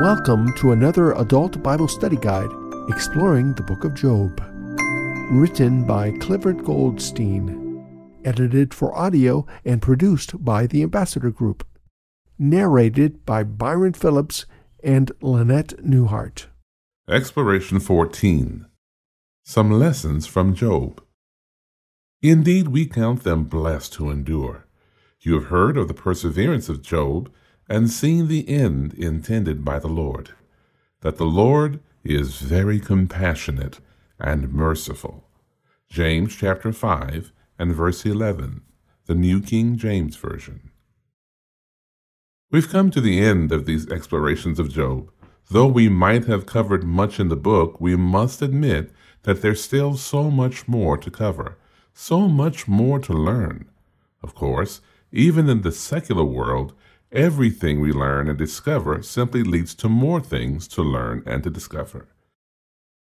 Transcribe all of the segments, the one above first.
Welcome to another adult Bible study guide exploring the book of Job. Written by Clifford Goldstein, edited for audio and produced by the Ambassador Group. Narrated by Byron Phillips and Lynette Newhart. Exploration 14 Some Lessons from Job. Indeed, we count them blessed who endure. You have heard of the perseverance of Job and seen the end intended by the Lord, that the Lord is very compassionate and merciful. James chapter 5 and verse 11, the New King James Version. We've come to the end of these explorations of Job. Though we might have covered much in the book, we must admit that there's still so much more to cover, so much more to learn. Of course, even in the secular world, Everything we learn and discover simply leads to more things to learn and to discover.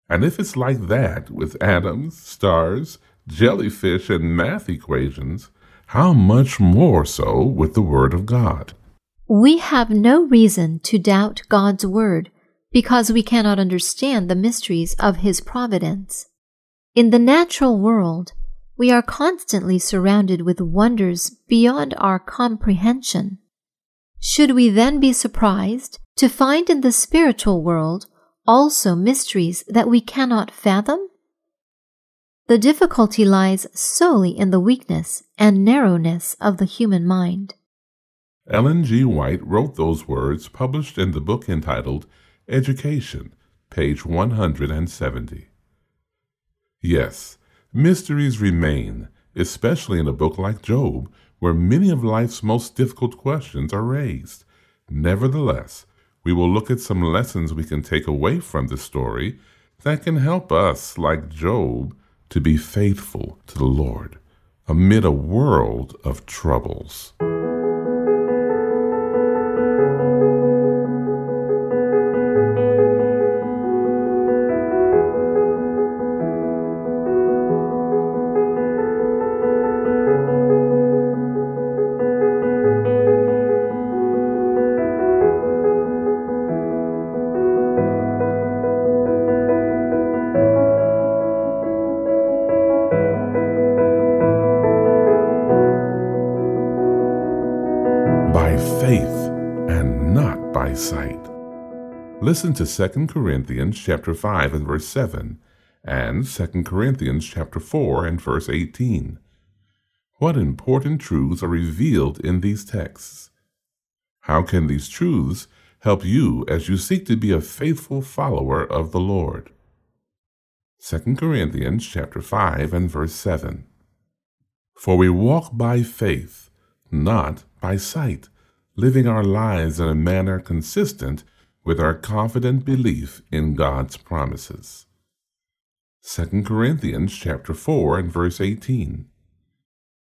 And if it's like that with atoms, stars, jellyfish, and math equations, how much more so with the Word of God? We have no reason to doubt God's Word because we cannot understand the mysteries of His providence. In the natural world, we are constantly surrounded with wonders beyond our comprehension. Should we then be surprised to find in the spiritual world also mysteries that we cannot fathom? The difficulty lies solely in the weakness and narrowness of the human mind. Ellen G. White wrote those words published in the book entitled Education, page 170. Yes, mysteries remain, especially in a book like Job, where many of life's most difficult questions are raised. Nevertheless, we will look at some lessons we can take away from this story that can help us, like Job, to be faithful to the Lord amid a world of troubles. Listen to 2 Corinthians chapter 5 and verse 7 and 2 Corinthians chapter 4 and verse 18. What important truths are revealed in these texts? How can these truths help you as you seek to be a faithful follower of the Lord? 2 Corinthians chapter 5 and verse 7. For we walk by faith, not by sight living our lives in a manner consistent with our confident belief in God's promises. 2 Corinthians chapter 4 and verse 18.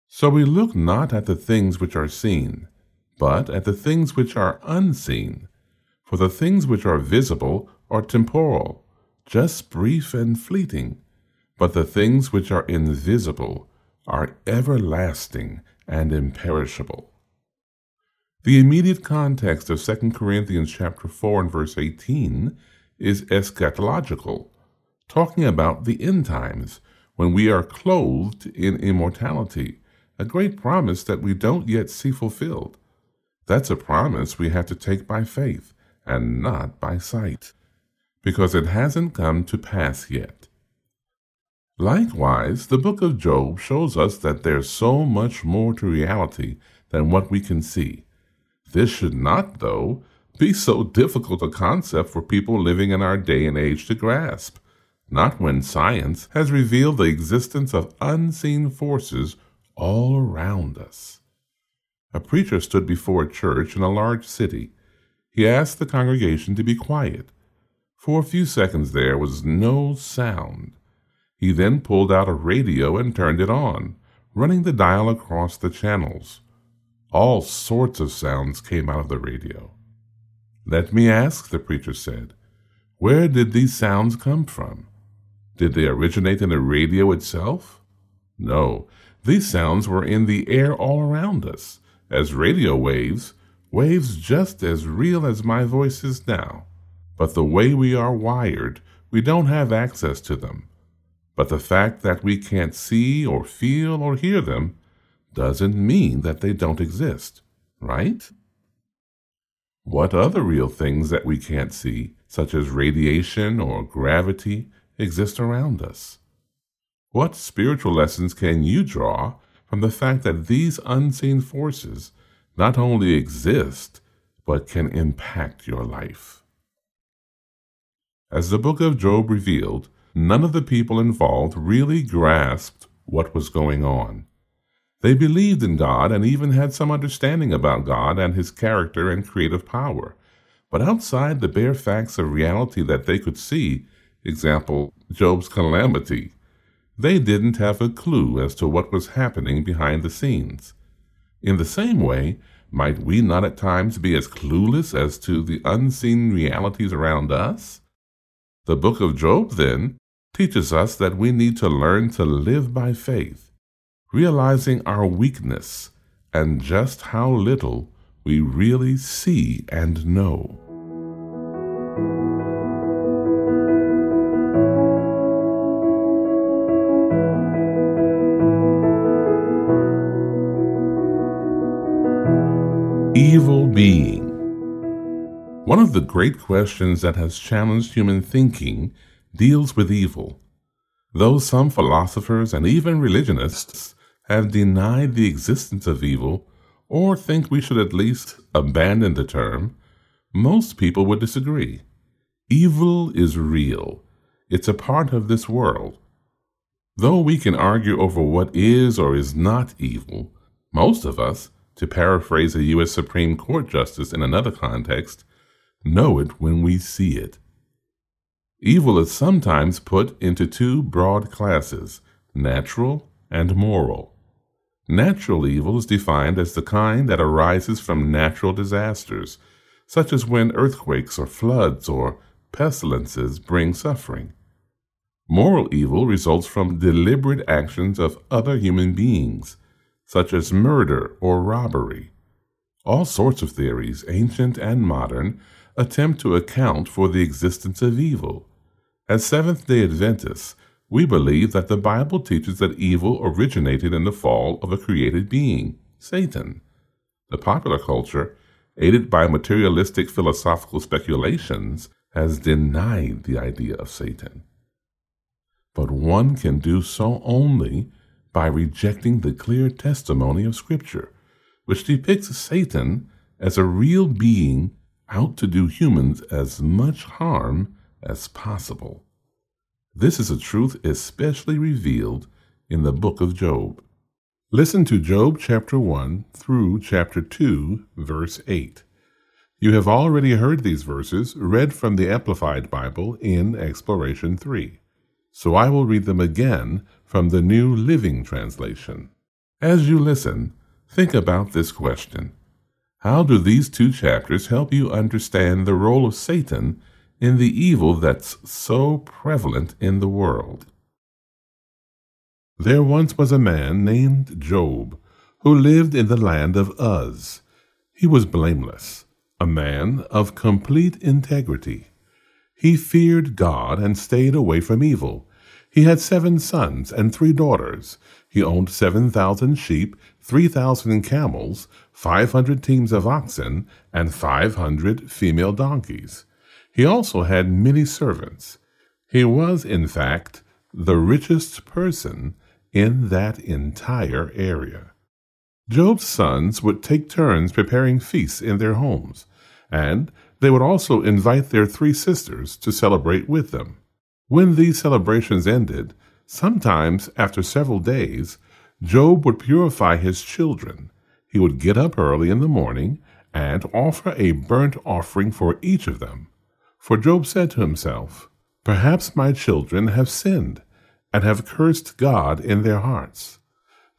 So we look not at the things which are seen, but at the things which are unseen. For the things which are visible are temporal, just brief and fleeting, but the things which are invisible are everlasting and imperishable. The immediate context of 2 Corinthians chapter 4 and verse 18 is eschatological, talking about the end times when we are clothed in immortality, a great promise that we don't yet see fulfilled. That's a promise we have to take by faith and not by sight, because it hasn't come to pass yet. Likewise, the book of Job shows us that there's so much more to reality than what we can see. This should not, though, be so difficult a concept for people living in our day and age to grasp, not when science has revealed the existence of unseen forces all around us. A preacher stood before a church in a large city. He asked the congregation to be quiet. For a few seconds there was no sound. He then pulled out a radio and turned it on, running the dial across the channels. All sorts of sounds came out of the radio. Let me ask, the preacher said, where did these sounds come from? Did they originate in the radio itself? No, these sounds were in the air all around us, as radio waves, waves just as real as my voice is now. but the way we are wired, we don't have access to them. But the fact that we can't see or feel or hear them doesn't mean that they don't exist, right? What other real things that we can't see, such as radiation or gravity, exist around us? What spiritual lessons can you draw from the fact that these unseen forces not only exist, but can impact your life? As the book of Job revealed, none of the people involved really grasped what was going on. They believed in God and even had some understanding about God and his character and creative power. But outside the bare facts of reality that they could see, example, Job's calamity, they didn't have a clue as to what was happening behind the scenes. In the same way, might we not at times be as clueless as to the unseen realities around us? The book of Job, then, teaches us that we need to learn to live by faith, realizing our weakness and just how little we really see and know. Evil being. One of the great questions that has challenged human thinking deals with evil. Though some philosophers and even religionists have denied the existence of evil, or think we should at least abandon the term, most people would disagree. Evil is real. It's a part of this world. Though we can argue over what is or is not evil, most of us, to paraphrase a U.S. Supreme Court justice in another context, know it when we see it. Evil is sometimes put into two broad classes natural and moral. Natural evil is defined as the kind that arises from natural disasters, such as when earthquakes or floods or pestilences bring suffering. Moral evil results from deliberate actions of other human beings, such as murder or robbery. All sorts of theories, ancient and modern, attempt to account for the existence of evil. As Seventh day Adventists, we believe that the Bible teaches that evil originated in the fall of a created being, Satan. The popular culture, aided by materialistic philosophical speculations, has denied the idea of Satan. But one can do so only by rejecting the clear testimony of Scripture, which depicts Satan as a real being out to do humans as much harm as possible. This is a truth especially revealed in the book of Job. Listen to Job chapter 1 through chapter 2, verse 8. You have already heard these verses read from the Amplified Bible in Exploration 3, so I will read them again from the New Living Translation. As you listen, think about this question how do these two chapters help you understand the role of Satan in the evil that's so prevalent in the world? There once was a man named Job who lived in the land of Uz. He was blameless, a man of complete integrity. He feared God and stayed away from evil. He had seven sons and three daughters. He owned 7,000 sheep, 3,000 camels, 500 teams of oxen, and 500 female donkeys. He also had many servants. He was, in fact, the richest person in that entire area. Job's sons would take turns preparing feasts in their homes, and they would also invite their three sisters to celebrate with them. When these celebrations ended, Sometimes, after several days, Job would purify his children. He would get up early in the morning and offer a burnt offering for each of them. For Job said to himself, Perhaps my children have sinned and have cursed God in their hearts.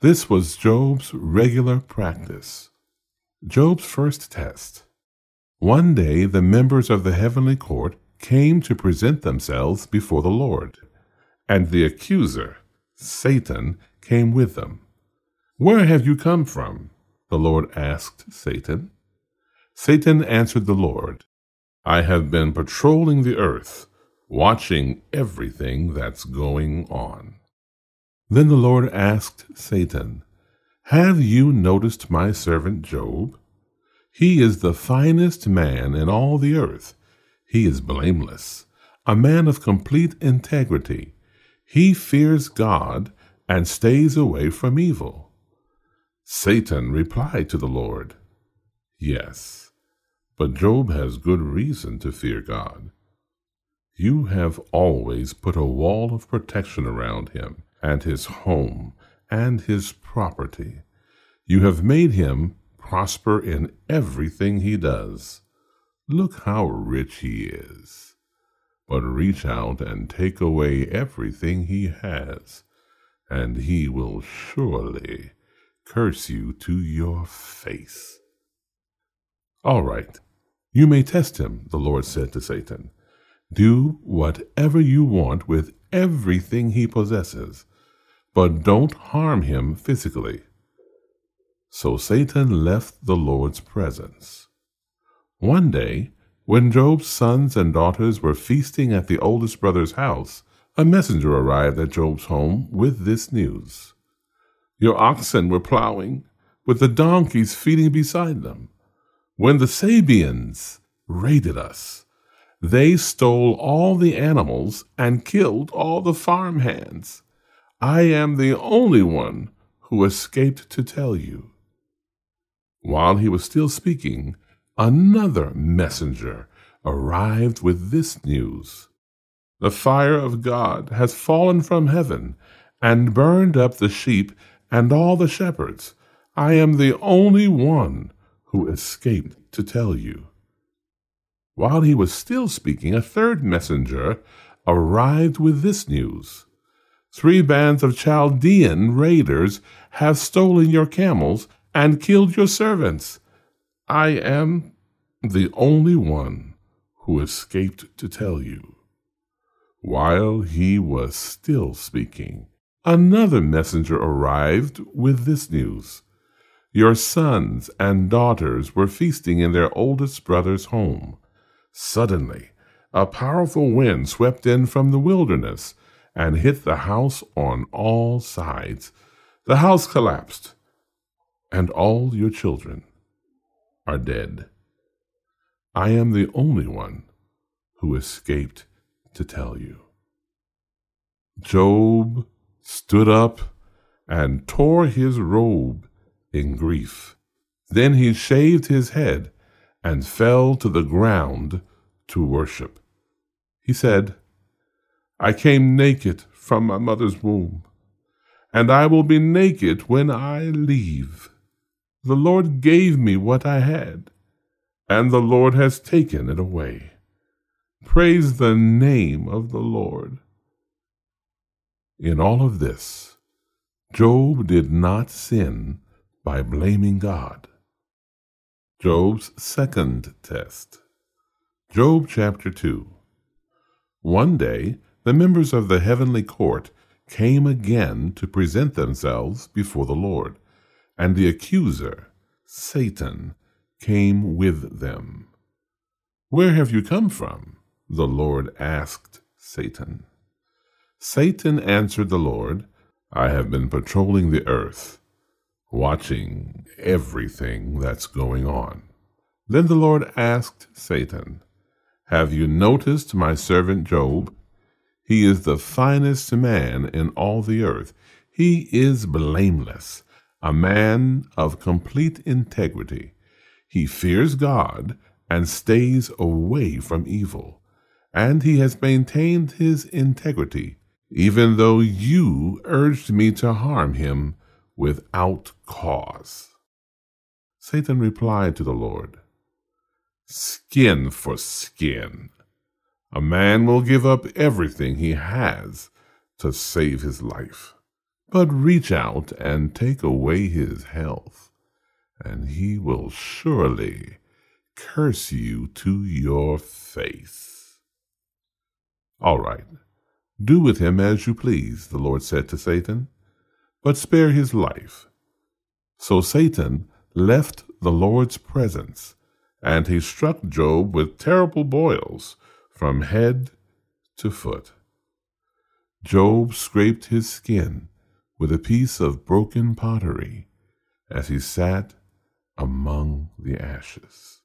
This was Job's regular practice. Job's first test. One day the members of the heavenly court came to present themselves before the Lord and the accuser, Satan, came with them. Where have you come from? The Lord asked Satan. Satan answered the Lord, I have been patrolling the earth, watching everything that's going on. Then the Lord asked Satan, Have you noticed my servant Job? He is the finest man in all the earth. He is blameless, a man of complete integrity. He fears God and stays away from evil. Satan replied to the Lord, Yes, but Job has good reason to fear God. You have always put a wall of protection around him and his home and his property. You have made him prosper in everything he does. Look how rich he is. But reach out and take away everything he has, and he will surely curse you to your face. All right, you may test him, the Lord said to Satan. Do whatever you want with everything he possesses, but don't harm him physically. So Satan left the Lord's presence. One day, when Job's sons and daughters were feasting at the oldest brother's house, a messenger arrived at Job's home with this news Your oxen were plowing, with the donkeys feeding beside them, when the Sabeans raided us. They stole all the animals and killed all the farm hands. I am the only one who escaped to tell you. While he was still speaking, another messenger arrived with this news The fire of God has fallen from heaven and burned up the sheep and all the shepherds. I am the only one who escaped to tell you. While he was still speaking, a third messenger arrived with this news Three bands of Chaldean raiders have stolen your camels and killed your servants. I am the only one who escaped to tell you. While he was still speaking, another messenger arrived with this news Your sons and daughters were feasting in their oldest brother's home. Suddenly, a powerful wind swept in from the wilderness and hit the house on all sides. The house collapsed, and all your children are dead. I am the only one who escaped to tell you. Job stood up and tore his robe in grief. Then he shaved his head and fell to the ground to worship. He said, I came naked from my mother's womb, and I will be naked when I leave. The Lord gave me what I had, and the Lord has taken it away. Praise the name of the Lord. In all of this, Job did not sin by blaming God. Job's second test. Job chapter 2. One day, the members of the heavenly court came again to present themselves before the Lord, and the accuser, Satan, came with them. Where have you come from? the Lord asked Satan. Satan answered the Lord, I have been patrolling the earth, watching everything that's going on. Then the Lord asked Satan, Have you noticed my servant Job? He is the finest man in all the earth. He is blameless, a man of complete integrity. He fears God and stays away from evil. And he has maintained his integrity, even though you urged me to harm him without cause. Satan replied to the Lord, Skin for skin. A man will give up everything he has to save his life. But reach out and take away his health, and he will surely curse you to your face. All right, do with him as you please, the Lord said to Satan, but spare his life. So Satan left the Lord's presence and he struck Job with terrible boils from head to foot. Job scraped his skin with a piece of broken pottery as he sat among the ashes.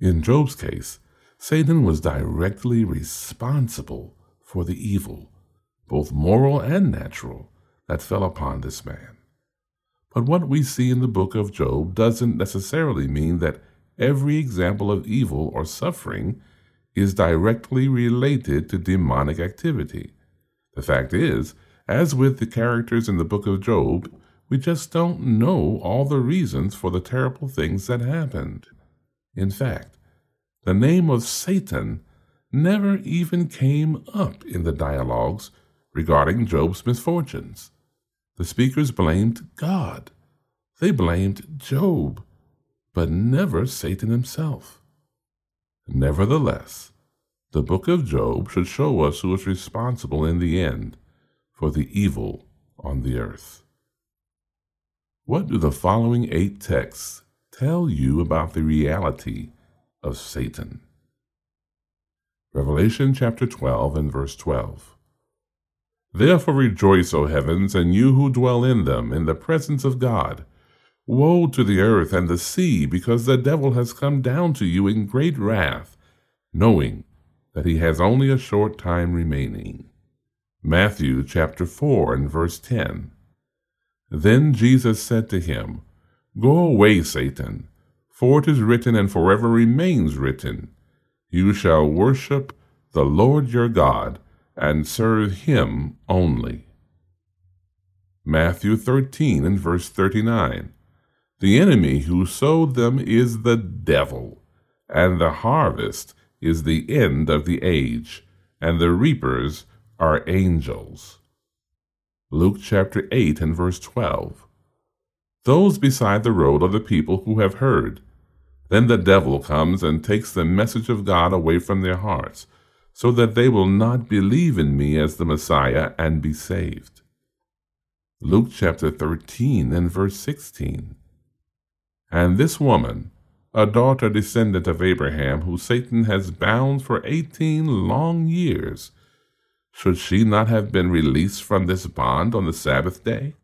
In Job's case, Satan was directly responsible for the evil, both moral and natural, that fell upon this man. But what we see in the book of Job doesn't necessarily mean that every example of evil or suffering is directly related to demonic activity. The fact is, as with the characters in the book of Job, we just don't know all the reasons for the terrible things that happened. In fact, the name of Satan never even came up in the dialogues regarding Job's misfortunes. The speakers blamed God. They blamed Job, but never Satan himself. Nevertheless, the book of Job should show us who is responsible in the end for the evil on the earth. What do the following eight texts tell you about the reality of Satan? Revelation chapter 12 and verse 12. Therefore rejoice, O heavens, and you who dwell in them, in the presence of God. Woe to the earth and the sea, because the devil has come down to you in great wrath, knowing that he has only a short time remaining. Matthew chapter 4 and verse 10. Then Jesus said to him, Go away, Satan, for it is written and forever remains written, You shall worship the Lord your God and serve him only. Matthew 13 and verse 39. The enemy who sowed them is the devil, and the harvest is the end of the age, and the reapers are angels. Luke chapter 8 and verse 12. Those beside the road are the people who have heard. Then the devil comes and takes the message of God away from their hearts so that they will not believe in me as the Messiah and be saved. Luke chapter 13 and verse 16. And this woman, a daughter descendant of Abraham, who Satan has bound for eighteen long years, should she not have been released from this bond on the Sabbath day?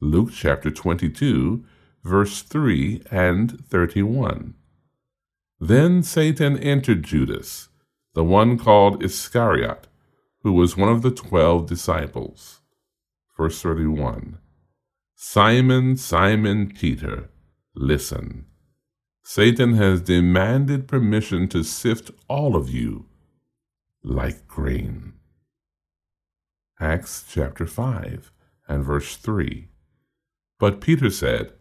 Luke chapter 22, verse 3 and 31. Then Satan entered Judas, the one called Iscariot, who was one of the twelve disciples. Verse 31 Simon, Simon Peter, listen. Satan has demanded permission to sift all of you like grain. Acts chapter 5 and verse 3. But Peter said,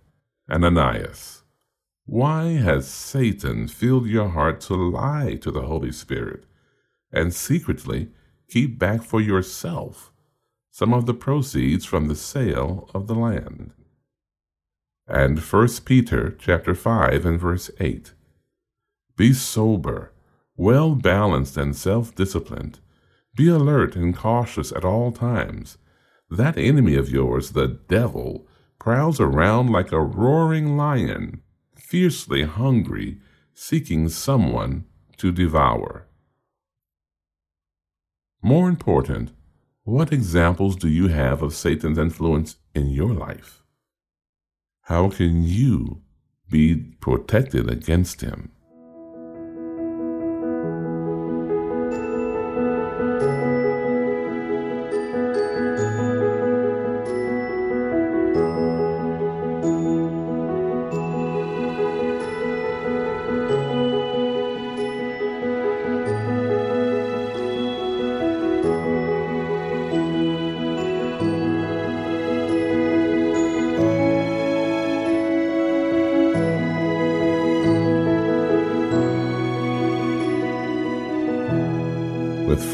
Ananias, why has Satan filled your heart to lie to the Holy Spirit and secretly keep back for yourself some of the proceeds from the sale of the land? And 1 Peter chapter 5 and verse 8. Be sober, well balanced and self-disciplined. Be alert and cautious at all times. That enemy of yours, the devil, prowls around like a roaring lion fiercely hungry, seeking someone to devour. More important, what examples do you have of Satan's influence in your life? How can you be protected against him?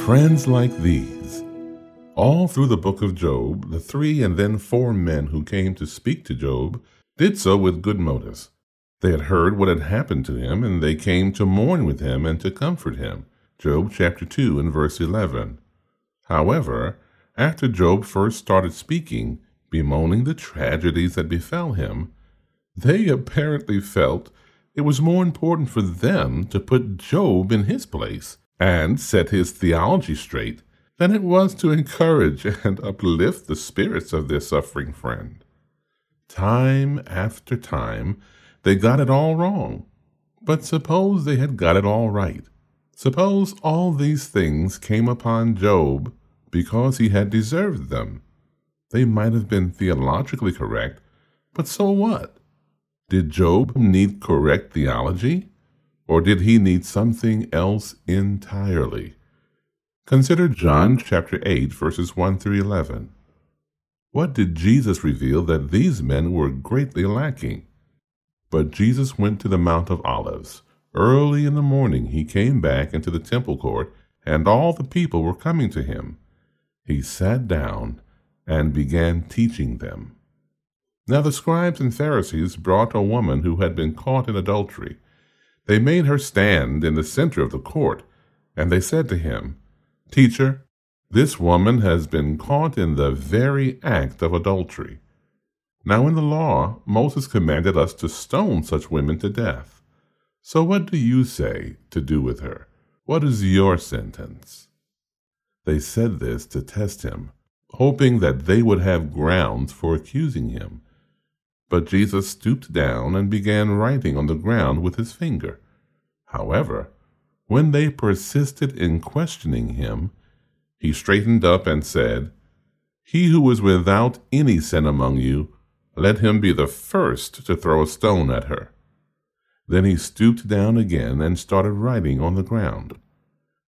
Friends like these. All through the book of Job, the three and then four men who came to speak to Job did so with good motives. They had heard what had happened to him, and they came to mourn with him and to comfort him. Job chapter 2 and verse 11. However, after Job first started speaking, bemoaning the tragedies that befell him, They apparently felt it was more important for them to put Job in his place and set his theology straight than it was to encourage and uplift the spirits of their suffering friend. Time after time, they got it all wrong. But suppose they had got it all right. Suppose all these things came upon Job because he had deserved them. They might have been theologically correct, but so what? Did Job need correct theology? Or did he need something else entirely? Consider John chapter 8, verses 1 through 11. What did Jesus reveal that these men were greatly lacking? But Jesus went to the Mount of Olives. Early in the morning he came back into the temple court, and all the people were coming to him. He sat down and began teaching them. Now the scribes and Pharisees brought a woman who had been caught in adultery. They made her stand in the center of the court, and they said to him, Teacher, this woman has been caught in the very act of adultery. Now in the law, Moses commanded us to stone such women to death. So what do you say to do with her? What is your sentence? They said this to test him, hoping that they would have grounds for accusing him. But Jesus stooped down and began writing on the ground with his finger. However, when they persisted in questioning him, he straightened up and said, He who is without any sin among you, let him be the first to throw a stone at her. Then he stooped down again and started writing on the ground.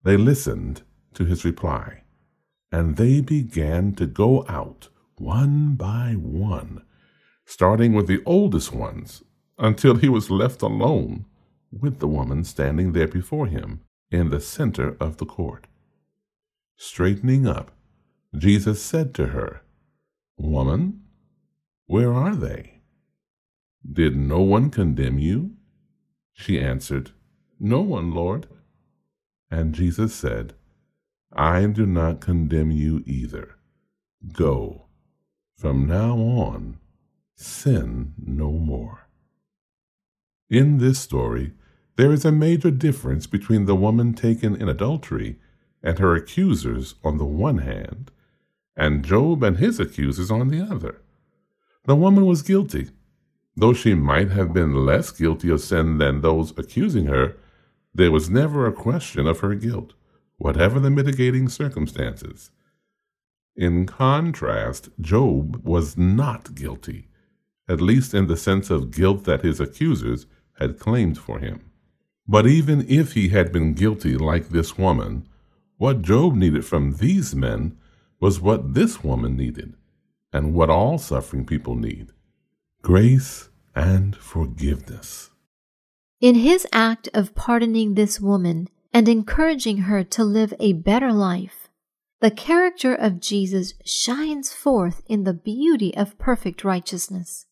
They listened to his reply, and they began to go out one by one, starting with the oldest ones, until he was left alone with the woman standing there before him in the center of the court. Straightening up, Jesus said to her, Woman, where are they? Did no one condemn you? She answered, No one, Lord. And Jesus said, I do not condemn you either. Go. From now on, sin no more. In this story, there is a major difference between the woman taken in adultery and her accusers on the one hand, and Job and his accusers on the other. The woman was guilty. Though she might have been less guilty of sin than those accusing her, there was never a question of her guilt, whatever the mitigating circumstances. In contrast, Job was not guilty, at least in the sense of guilt that his accusers had claimed for him. But even if he had been guilty like this woman, what Job needed from these men was what this woman needed, and what all suffering people need grace and forgiveness. In his act of pardoning this woman and encouraging her to live a better life, the character of Jesus shines forth in the beauty of perfect righteousness.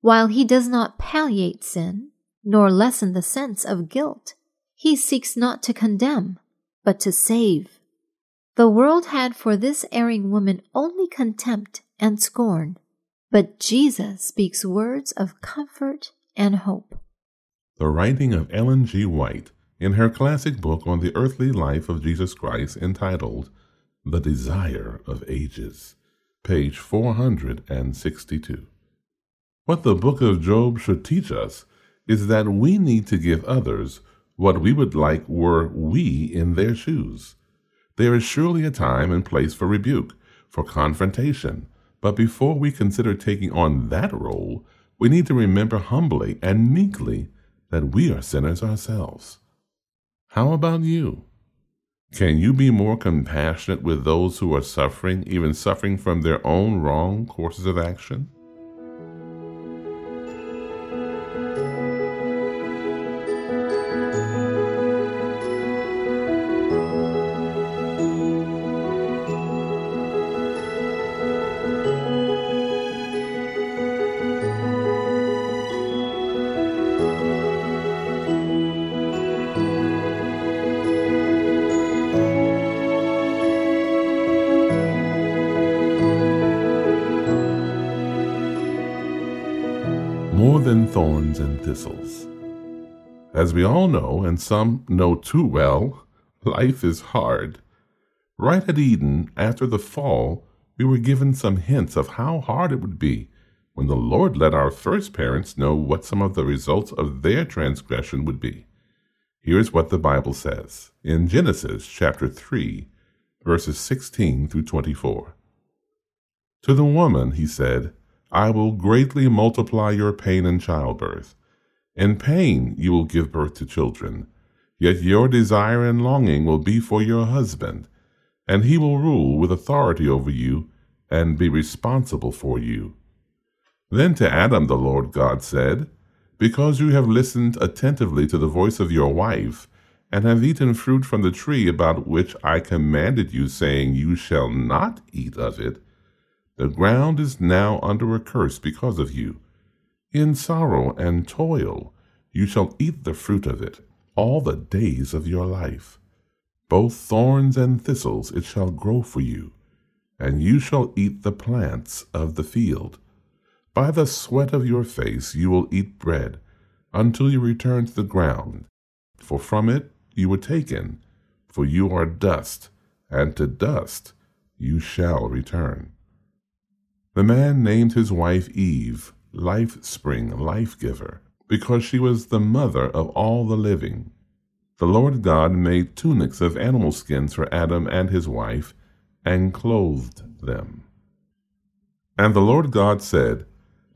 While he does not palliate sin, nor lessen the sense of guilt. He seeks not to condemn, but to save. The world had for this erring woman only contempt and scorn, but Jesus speaks words of comfort and hope. The writing of Ellen G. White in her classic book on the earthly life of Jesus Christ entitled The Desire of Ages, page 462. What the book of Job should teach us is that we need to give others what we would like were we in their shoes. There is surely a time and place for rebuke, for confrontation, but before we consider taking on that role, we need to remember humbly and meekly that we are sinners ourselves. How about you? Can you be more compassionate with those who are suffering, even suffering from their own wrong courses of action? As we all know, and some know too well, life is hard. Right at Eden, after the fall, we were given some hints of how hard it would be when the Lord let our first parents know what some of the results of their transgression would be. Here's what the Bible says in Genesis chapter 3, verses 16 through 24. To the woman he said, I will greatly multiply your pain in childbirth. In pain you will give birth to children. Yet your desire and longing will be for your husband, and he will rule with authority over you and be responsible for you. Then to Adam the Lord God said, Because you have listened attentively to the voice of your wife, and have eaten fruit from the tree about which I commanded you, saying, You shall not eat of it, the ground is now under a curse because of you. In sorrow and toil you shall eat the fruit of it all the days of your life. Both thorns and thistles it shall grow for you, and you shall eat the plants of the field. By the sweat of your face you will eat bread, until you return to the ground, for from it you were taken, for you are dust, and to dust you shall return. The man named his wife Eve, life spring, life giver, because she was the mother of all the living. The Lord God made tunics of animal skins for Adam and his wife, and clothed them. And the Lord God said,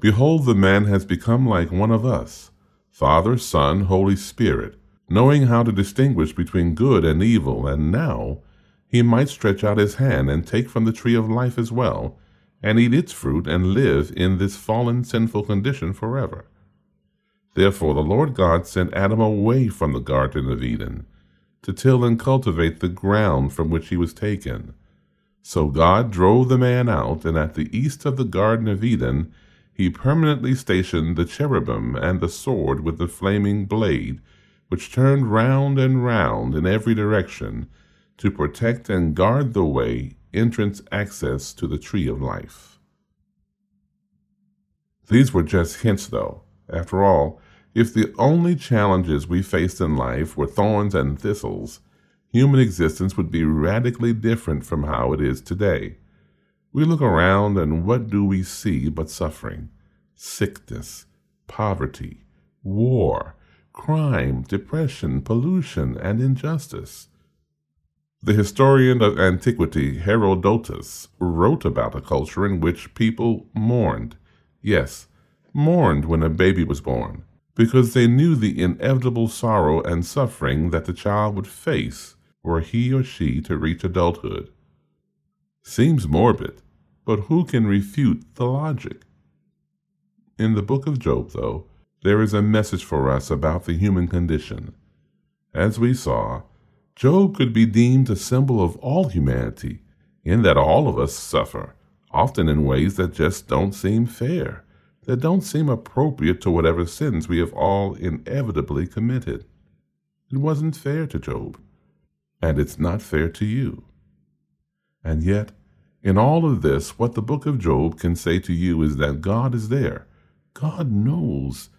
Behold, the man has become like one of us, Father, Son, Holy Spirit, knowing how to distinguish between good and evil, and now he might stretch out his hand and take from the tree of life as well, and eat its fruit, and live in this fallen sinful condition forever. Therefore the Lord God sent Adam away from the Garden of Eden, to till and cultivate the ground from which he was taken. So God drove the man out, and at the east of the Garden of Eden he permanently stationed the cherubim and the sword with the flaming blade, which turned round and round in every direction, to protect and guard the way entrance access to the tree of life. These were just hints, though. After all, if the only challenges we faced in life were thorns and thistles, human existence would be radically different from how it is today. We look around and what do we see but suffering, sickness, poverty, war, crime, depression, pollution, and injustice. The historian of antiquity Herodotus wrote about a culture in which people mourned, yes, mourned when a baby was born, because they knew the inevitable sorrow and suffering that the child would face were he or she to reach adulthood. Seems morbid, but who can refute the logic? In the book of Job, though, there is a message for us about the human condition. As we saw, Job could be deemed a symbol of all humanity, in that all of us suffer, often in ways that just don't seem fair, that don't seem appropriate to whatever sins we have all inevitably committed. It wasn't fair to Job, and it's not fair to you. And yet, in all of this, what the book of Job can say to you is that God is there. God knows,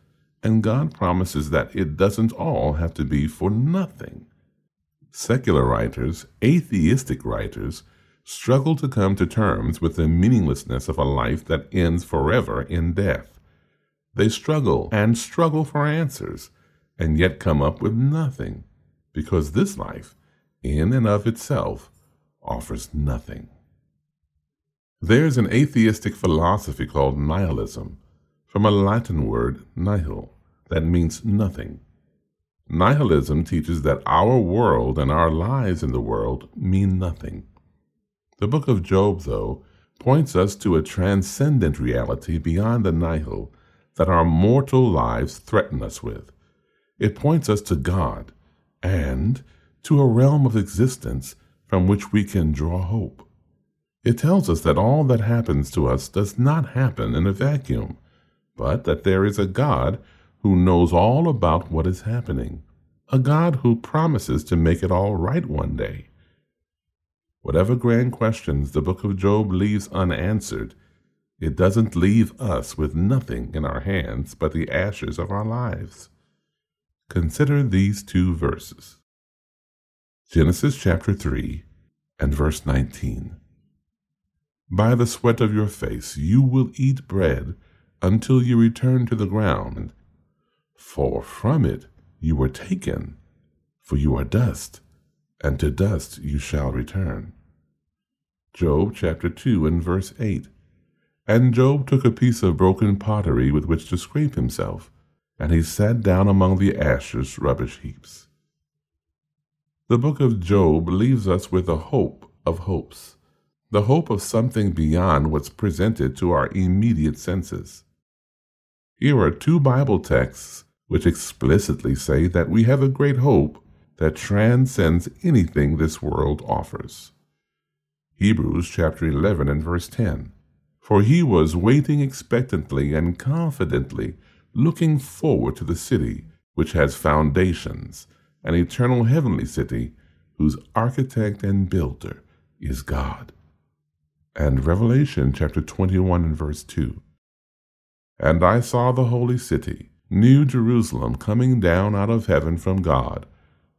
and God promises that it doesn't all have to be for nothing. Secular writers, atheistic writers, struggle to come to terms with the meaninglessness of a life that ends forever in death. They struggle and struggle for answers, and yet come up with nothing, because this life, in and of itself, offers nothing. There's an atheistic philosophy called nihilism, from a Latin word nihil, that means nothing. Nihilism teaches that our world and our lives in the world mean nothing. The book of Job, though, points us to a transcendent reality beyond the nihil that our mortal lives threaten us with. It points us to God and to a realm of existence from which we can draw hope. It tells us that all that happens to us does not happen in a vacuum, but that there is a God who knows all about what is happening, a God who promises to make it all right one day. Whatever grand questions the book of Job leaves unanswered, it doesn't leave us with nothing in our hands but the ashes of our lives. Consider these two verses Genesis chapter 3 and verse 19. By the sweat of your face you will eat bread until you return to the ground, for from it you were taken, for you are dust, and to dust you shall return. Job chapter 2 and verse 8. And Job took a piece of broken pottery with which to scrape himself, and he sat down among the ashes rubbish heaps. The book of Job leaves us with a hope of hopes, the hope of something beyond what's presented to our immediate senses. Here are two Bible texts which explicitly say that we have a great hope that transcends anything this world offers. Hebrews chapter 11 and verse 10. For he was waiting expectantly and confidently, looking forward to the city which has foundations an eternal heavenly city whose architect and builder is God. And Revelation chapter 21 and verse 2. And I saw the holy city, New Jerusalem, coming down out of heaven from God,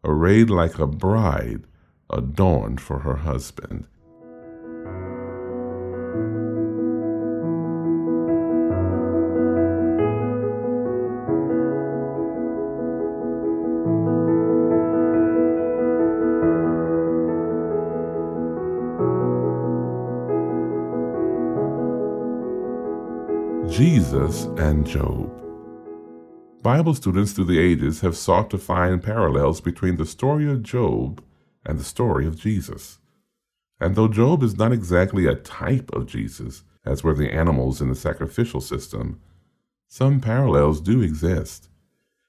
arrayed like a bride adorned for her husband. Jesus and Job. Bible students through the ages have sought to find parallels between the story of Job and the story of Jesus. And though Job is not exactly a type of Jesus, as were the animals in the sacrificial system, some parallels do exist.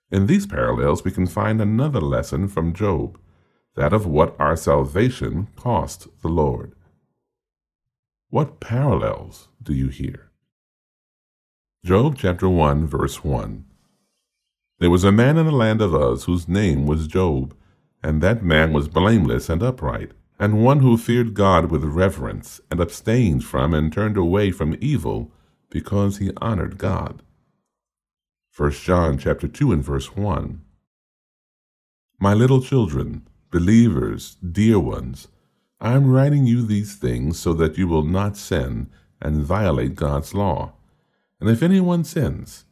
In these parallels, we can find another lesson from Job, that of what our salvation cost the Lord. What parallels do you hear? Job chapter 1, verse 1. There was a man in the land of Uz whose name was Job, and that man was blameless and upright, and one who feared God with reverence, and abstained from and turned away from evil, because he honored God. 1 John chapter 2 and verse 1. My little children, believers, dear ones, I am writing you these things so that you will not sin and violate God's law. And if anyone sins,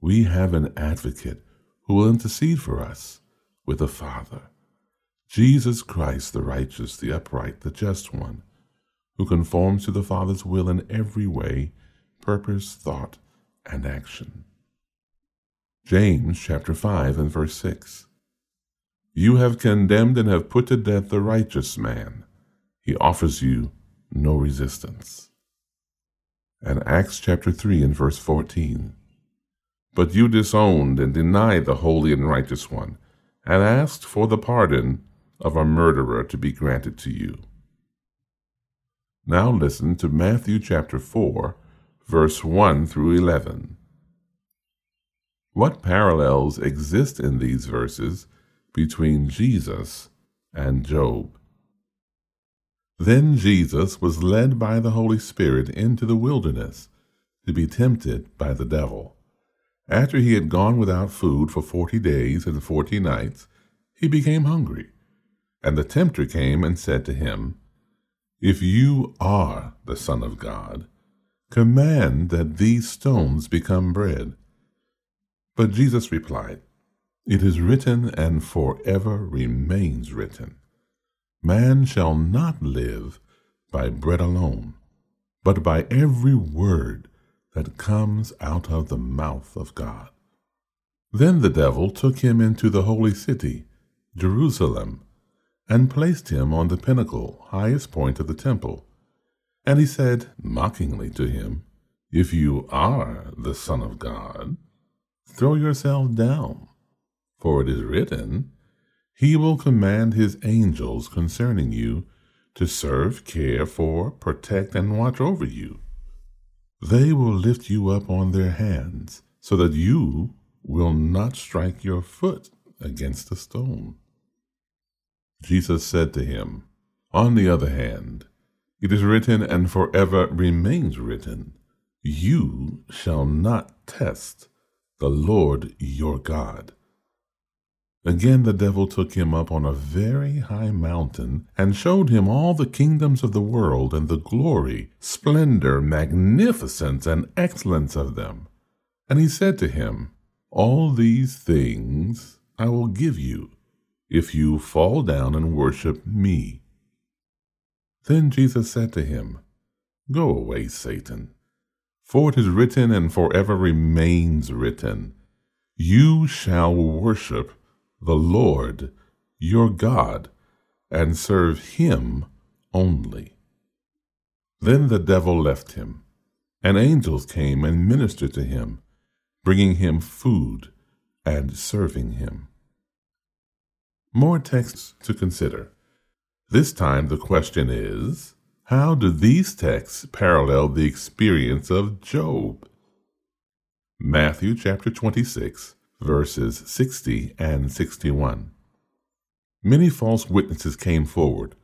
we have an advocate who will intercede for us with the Father, Jesus Christ, the righteous, the upright, the just one, who conforms to the Father's will in every way, purpose, thought, and action. James chapter 5 and verse 6. You have condemned and have put to death the righteous man. He offers you no resistance and Acts chapter 3 and verse 14. But you disowned and denied the holy and righteous one, and asked for the pardon of a murderer to be granted to you. Now listen to Matthew chapter 4, verse 1 through 11. What parallels exist in these verses between Jesus and Job? Then Jesus was led by the Holy Spirit into the wilderness to be tempted by the devil. After he had gone without food for forty days and forty nights, he became hungry. And the tempter came and said to him, If you are the Son of God, command that these stones become bread. But Jesus replied, It is written and forever remains written. Man shall not live by bread alone, but by every word that comes out of the mouth of God. Then the devil took him into the holy city, Jerusalem, and placed him on the pinnacle, highest point of the temple. And he said mockingly to him, If you are the Son of God, throw yourself down, for it is written, he will command his angels concerning you to serve, care for, protect, and watch over you. They will lift you up on their hands so that you will not strike your foot against a stone. Jesus said to him, On the other hand, it is written and forever remains written, You shall not test the Lord your God. Again the devil took him up on a very high mountain and showed him all the kingdoms of the world and the glory, splendor, magnificence, and excellence of them. And he said to him, All these things I will give you, if you fall down and worship me. Then Jesus said to him, Go away, Satan, for it is written and forever remains written, You shall worship the Lord your God, and serve him only. Then the devil left him, and angels came and ministered to him, bringing him food and serving him. More texts to consider. This time the question is how do these texts parallel the experience of Job? Matthew chapter 26, verses 60 and 61. Many false witnesses came forward.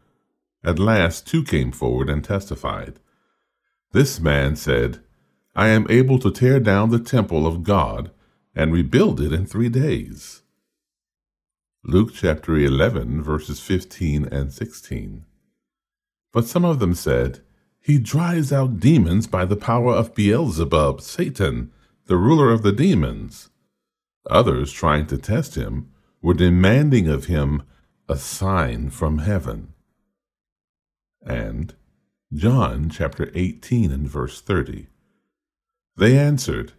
At last, two came forward and testified. This man said, I am able to tear down the temple of God and rebuild it in three days. Luke chapter 11, verses 15 and 16. But some of them said, He drives out demons by the power of Beelzebub, Satan, the ruler of the demons. Others, trying to test him, were demanding of him a sign from heaven. And John chapter 18 and verse 30. They answered,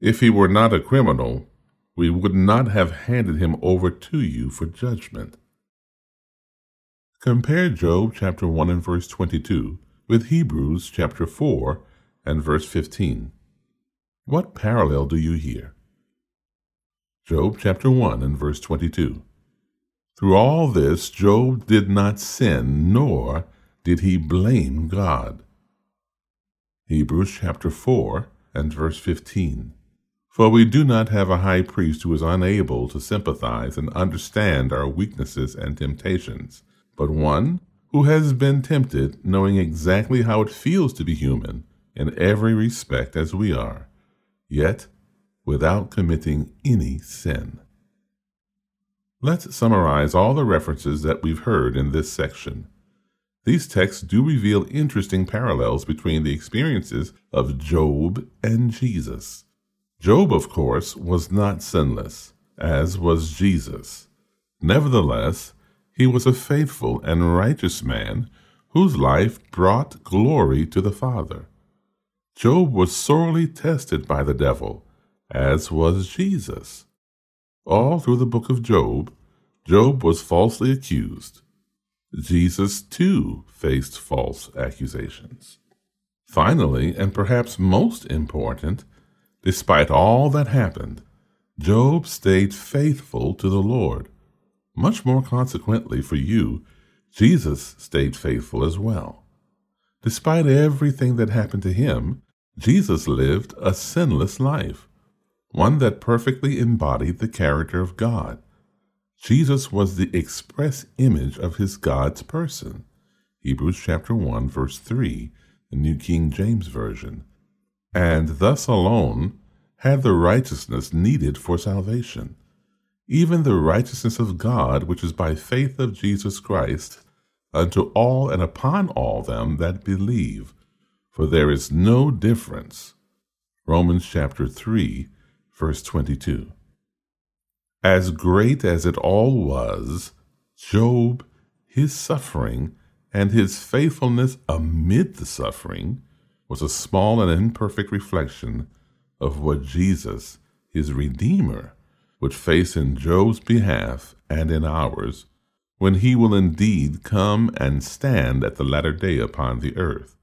If he were not a criminal, we would not have handed him over to you for judgment. Compare Job chapter 1 and verse 22 with Hebrews chapter 4 and verse 15. What parallel do you hear? Job chapter 1 and verse 22. Through all this, Job did not sin, nor did he blame God. Hebrews chapter 4 and verse 15. For we do not have a high priest who is unable to sympathize and understand our weaknesses and temptations, but one who has been tempted, knowing exactly how it feels to be human in every respect as we are, yet without committing any sin. Let's summarize all the references that we've heard in this section. These texts do reveal interesting parallels between the experiences of Job and Jesus. Job, of course, was not sinless, as was Jesus. Nevertheless, he was a faithful and righteous man whose life brought glory to the Father. Job was sorely tested by the devil as was Jesus. All through the book of Job, Job was falsely accused. Jesus, too, faced false accusations. Finally, and perhaps most important, despite all that happened, Job stayed faithful to the Lord. Much more consequently for you, Jesus stayed faithful as well. Despite everything that happened to him, Jesus lived a sinless life one that perfectly embodied the character of God. Jesus was the express image of his God's person. Hebrews chapter 1 verse 3, the New King James Version. And thus alone had the righteousness needed for salvation, even the righteousness of God which is by faith of Jesus Christ unto all and upon all them that believe, for there is no difference. Romans chapter 3 verse 22. As great as it all was, Job, his suffering, and his faithfulness amid the suffering was a small and imperfect reflection of what Jesus, his Redeemer, would face in Job's behalf and in ours when he will indeed come and stand at the latter day upon the earth.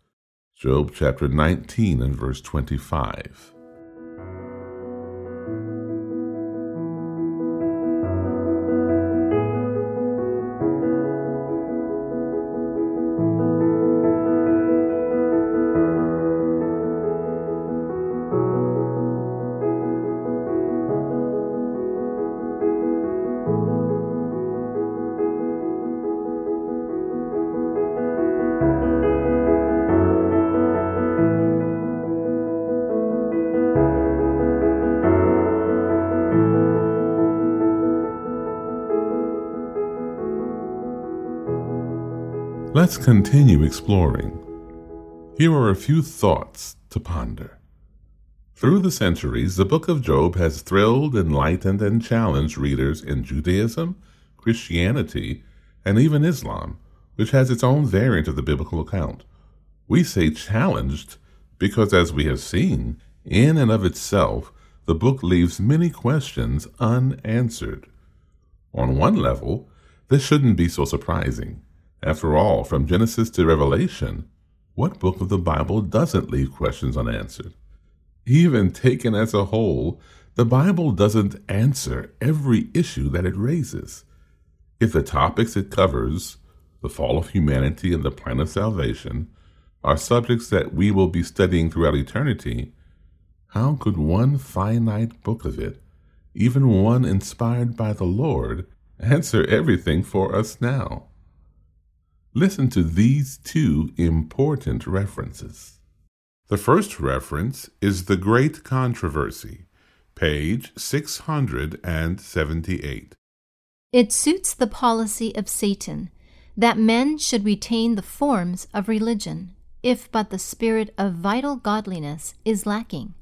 Job chapter 19 and verse 25. Let's continue exploring. Here are a few thoughts to ponder. Through the centuries, the book of Job has thrilled, enlightened, and challenged readers in Judaism, Christianity, and even Islam, which has its own variant of the biblical account. We say challenged because, as we have seen, in and of itself, the book leaves many questions unanswered. On one level, this shouldn't be so surprising. After all, from Genesis to Revelation, what book of the Bible doesn't leave questions unanswered? Even taken as a whole, the Bible doesn't answer every issue that it raises. If the topics it covers, the fall of humanity and the plan of salvation, are subjects that we will be studying throughout eternity, how could one finite book of it, even one inspired by the Lord, answer everything for us now? Listen to these two important references. The first reference is The Great Controversy, page 678. It suits the policy of Satan that men should retain the forms of religion, if but the spirit of vital godliness is lacking.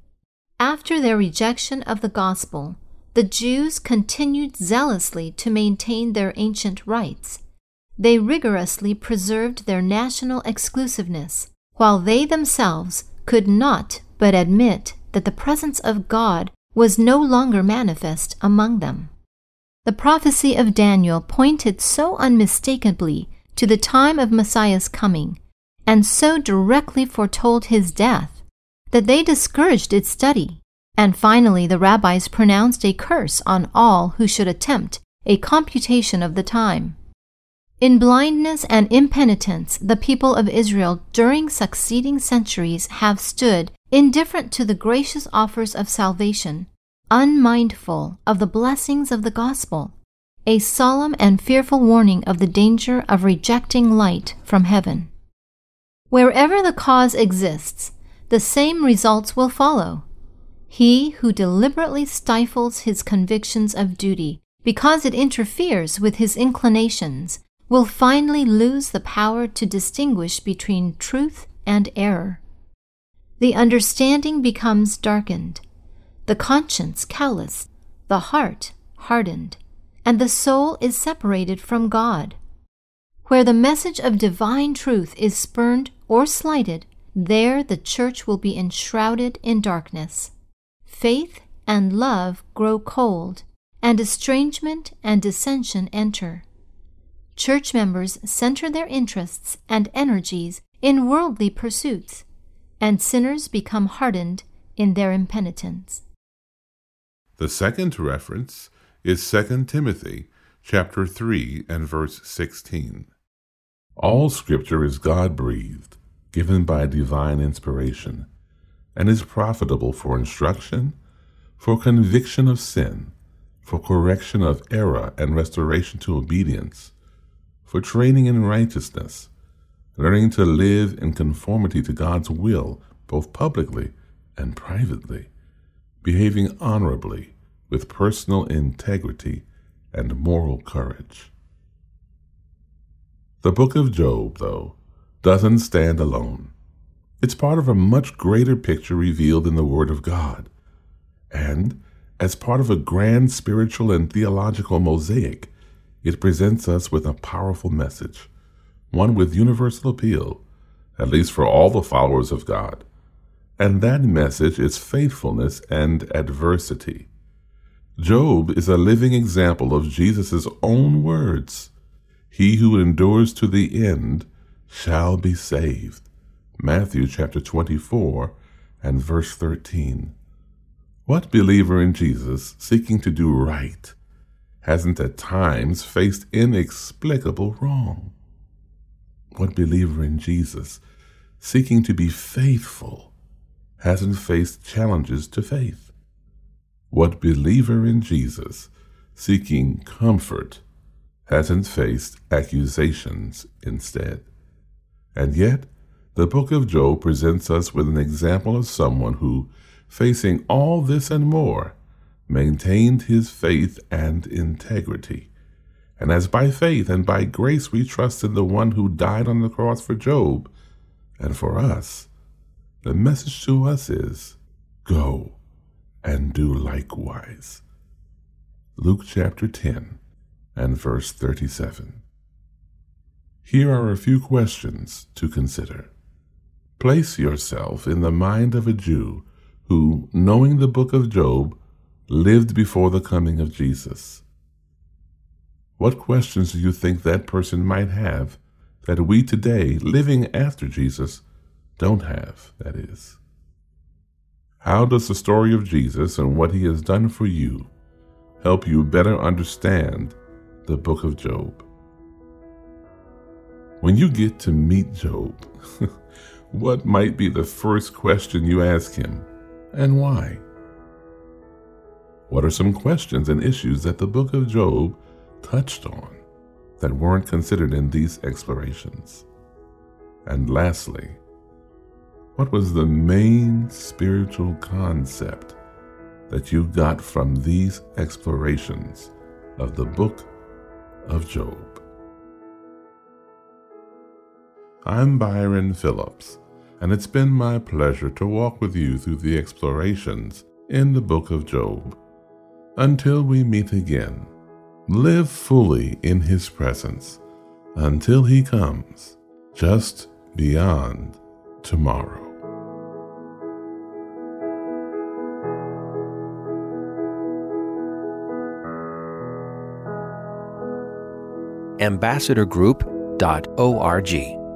After their rejection of the gospel, the Jews continued zealously to maintain their ancient rites. They rigorously preserved their national exclusiveness, while they themselves could not but admit that the presence of God was no longer manifest among them. The prophecy of Daniel pointed so unmistakably to the time of Messiah's coming, and so directly foretold his death, that they discouraged its study, and finally the rabbis pronounced a curse on all who should attempt a computation of the time. In blindness and impenitence, the people of Israel during succeeding centuries have stood indifferent to the gracious offers of salvation, unmindful of the blessings of the gospel, a solemn and fearful warning of the danger of rejecting light from heaven. Wherever the cause exists, the same results will follow. He who deliberately stifles his convictions of duty because it interferes with his inclinations will finally lose the power to distinguish between truth and error. The understanding becomes darkened, the conscience calloused, the heart hardened, and the soul is separated from God. Where the message of divine truth is spurned or slighted, there the church will be enshrouded in darkness. Faith and love grow cold, and estrangement and dissension enter church members center their interests and energies in worldly pursuits, and sinners become hardened in their impenitence. The second reference is 2 Timothy chapter 3 and verse 16. All scripture is God-breathed, given by divine inspiration, and is profitable for instruction, for conviction of sin, for correction of error and restoration to obedience, for training in righteousness, learning to live in conformity to God's will, both publicly and privately, behaving honorably with personal integrity and moral courage. The book of Job, though, doesn't stand alone. It's part of a much greater picture revealed in the Word of God. And, as part of a grand spiritual and theological mosaic, it presents us with a powerful message, one with universal appeal, at least for all the followers of God. And that message is faithfulness and adversity. Job is a living example of Jesus' own words. He who endures to the end shall be saved. Matthew chapter 24 and verse 13. What believer in Jesus seeking to do right hasn't at times faced inexplicable wrong? What believer in Jesus, seeking to be faithful, hasn't faced challenges to faith? What believer in Jesus, seeking comfort, hasn't faced accusations instead? And yet, the book of Job presents us with an example of someone who, facing all this and more, maintained his faith and integrity, And as by faith and by grace we trust in the one who died on the cross for Job and for us, the message to us is go and do likewise. Luke chapter 10 and verse 37. Here are a few questions to consider. Place yourself in the mind of a Jew who, knowing the book of Job, lived before the coming of Jesus. What questions do you think that person might have that we today, living after Jesus, don't have, that is? How does the story of Jesus and what he has done for you help you better understand the book of Job? When you get to meet Job, what might be the first question you ask him and why? What are some questions and issues that the book of Job touched on that weren't considered in these explorations? And lastly, what was the main spiritual concept that you got from these explorations of the book of Job? I'm Byron Phillips, and it's been my pleasure to walk with you through the explorations in the book of Job. Until we meet again, live fully in His presence until He comes just beyond tomorrow. ambassadorgroup.org.